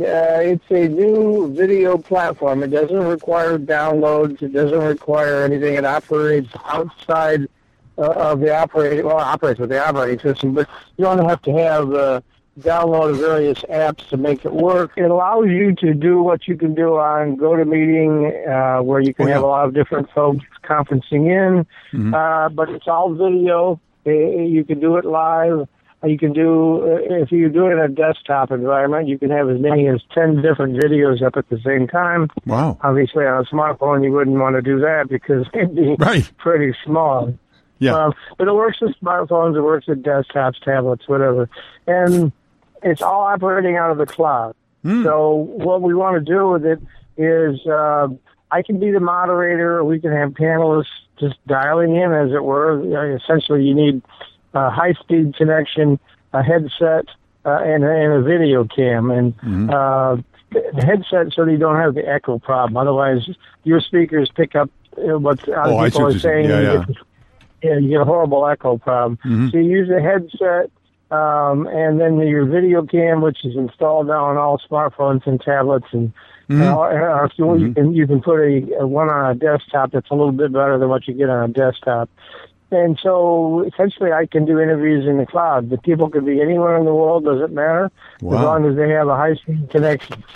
Uh, it's a new video platform. It doesn't require downloads. It doesn't require anything. It operates outside uh, of the operating. Well, it operates with the operating system, but you don't have to have uh, download various apps to make it work. It allows you to do what you can do on GoToMeeting, uh, where you can Oh, yeah. have a lot of different folks conferencing in, Mm-hmm. uh, but it's all video. You can do it live. You can do uh, if you do it in a desktop environment, you can have as many as ten different videos up at the same time. Wow. Obviously, on a smartphone, you wouldn't want to do that because it'd be Right. pretty small. Yeah. Um, but it works with smartphones, it works with desktops, tablets, whatever. And it's all operating out of the cloud. So what we want to do with it is uh, I can be the moderator, or we can have panelists just dialing in, as it were. Uh, essentially, you need a high-speed connection, a headset, uh, and, a- and a video cam. And uh, the headset so that you don't have the echo problem. Otherwise, your speakers pick up uh, what other Oh, people are saying. saying. Yeah, You yeah. get- you get a horrible echo problem. So you use a headset, um, and then your video cam, which is installed now on all smartphones and tablets, and uh, if you, you can you can put a, a one on a desktop that's a little bit better than what you get on a desktop. And so essentially, I can do interviews in the cloud. The people could be anywhere in the world; doesn't matter as long as they have a high speed connection.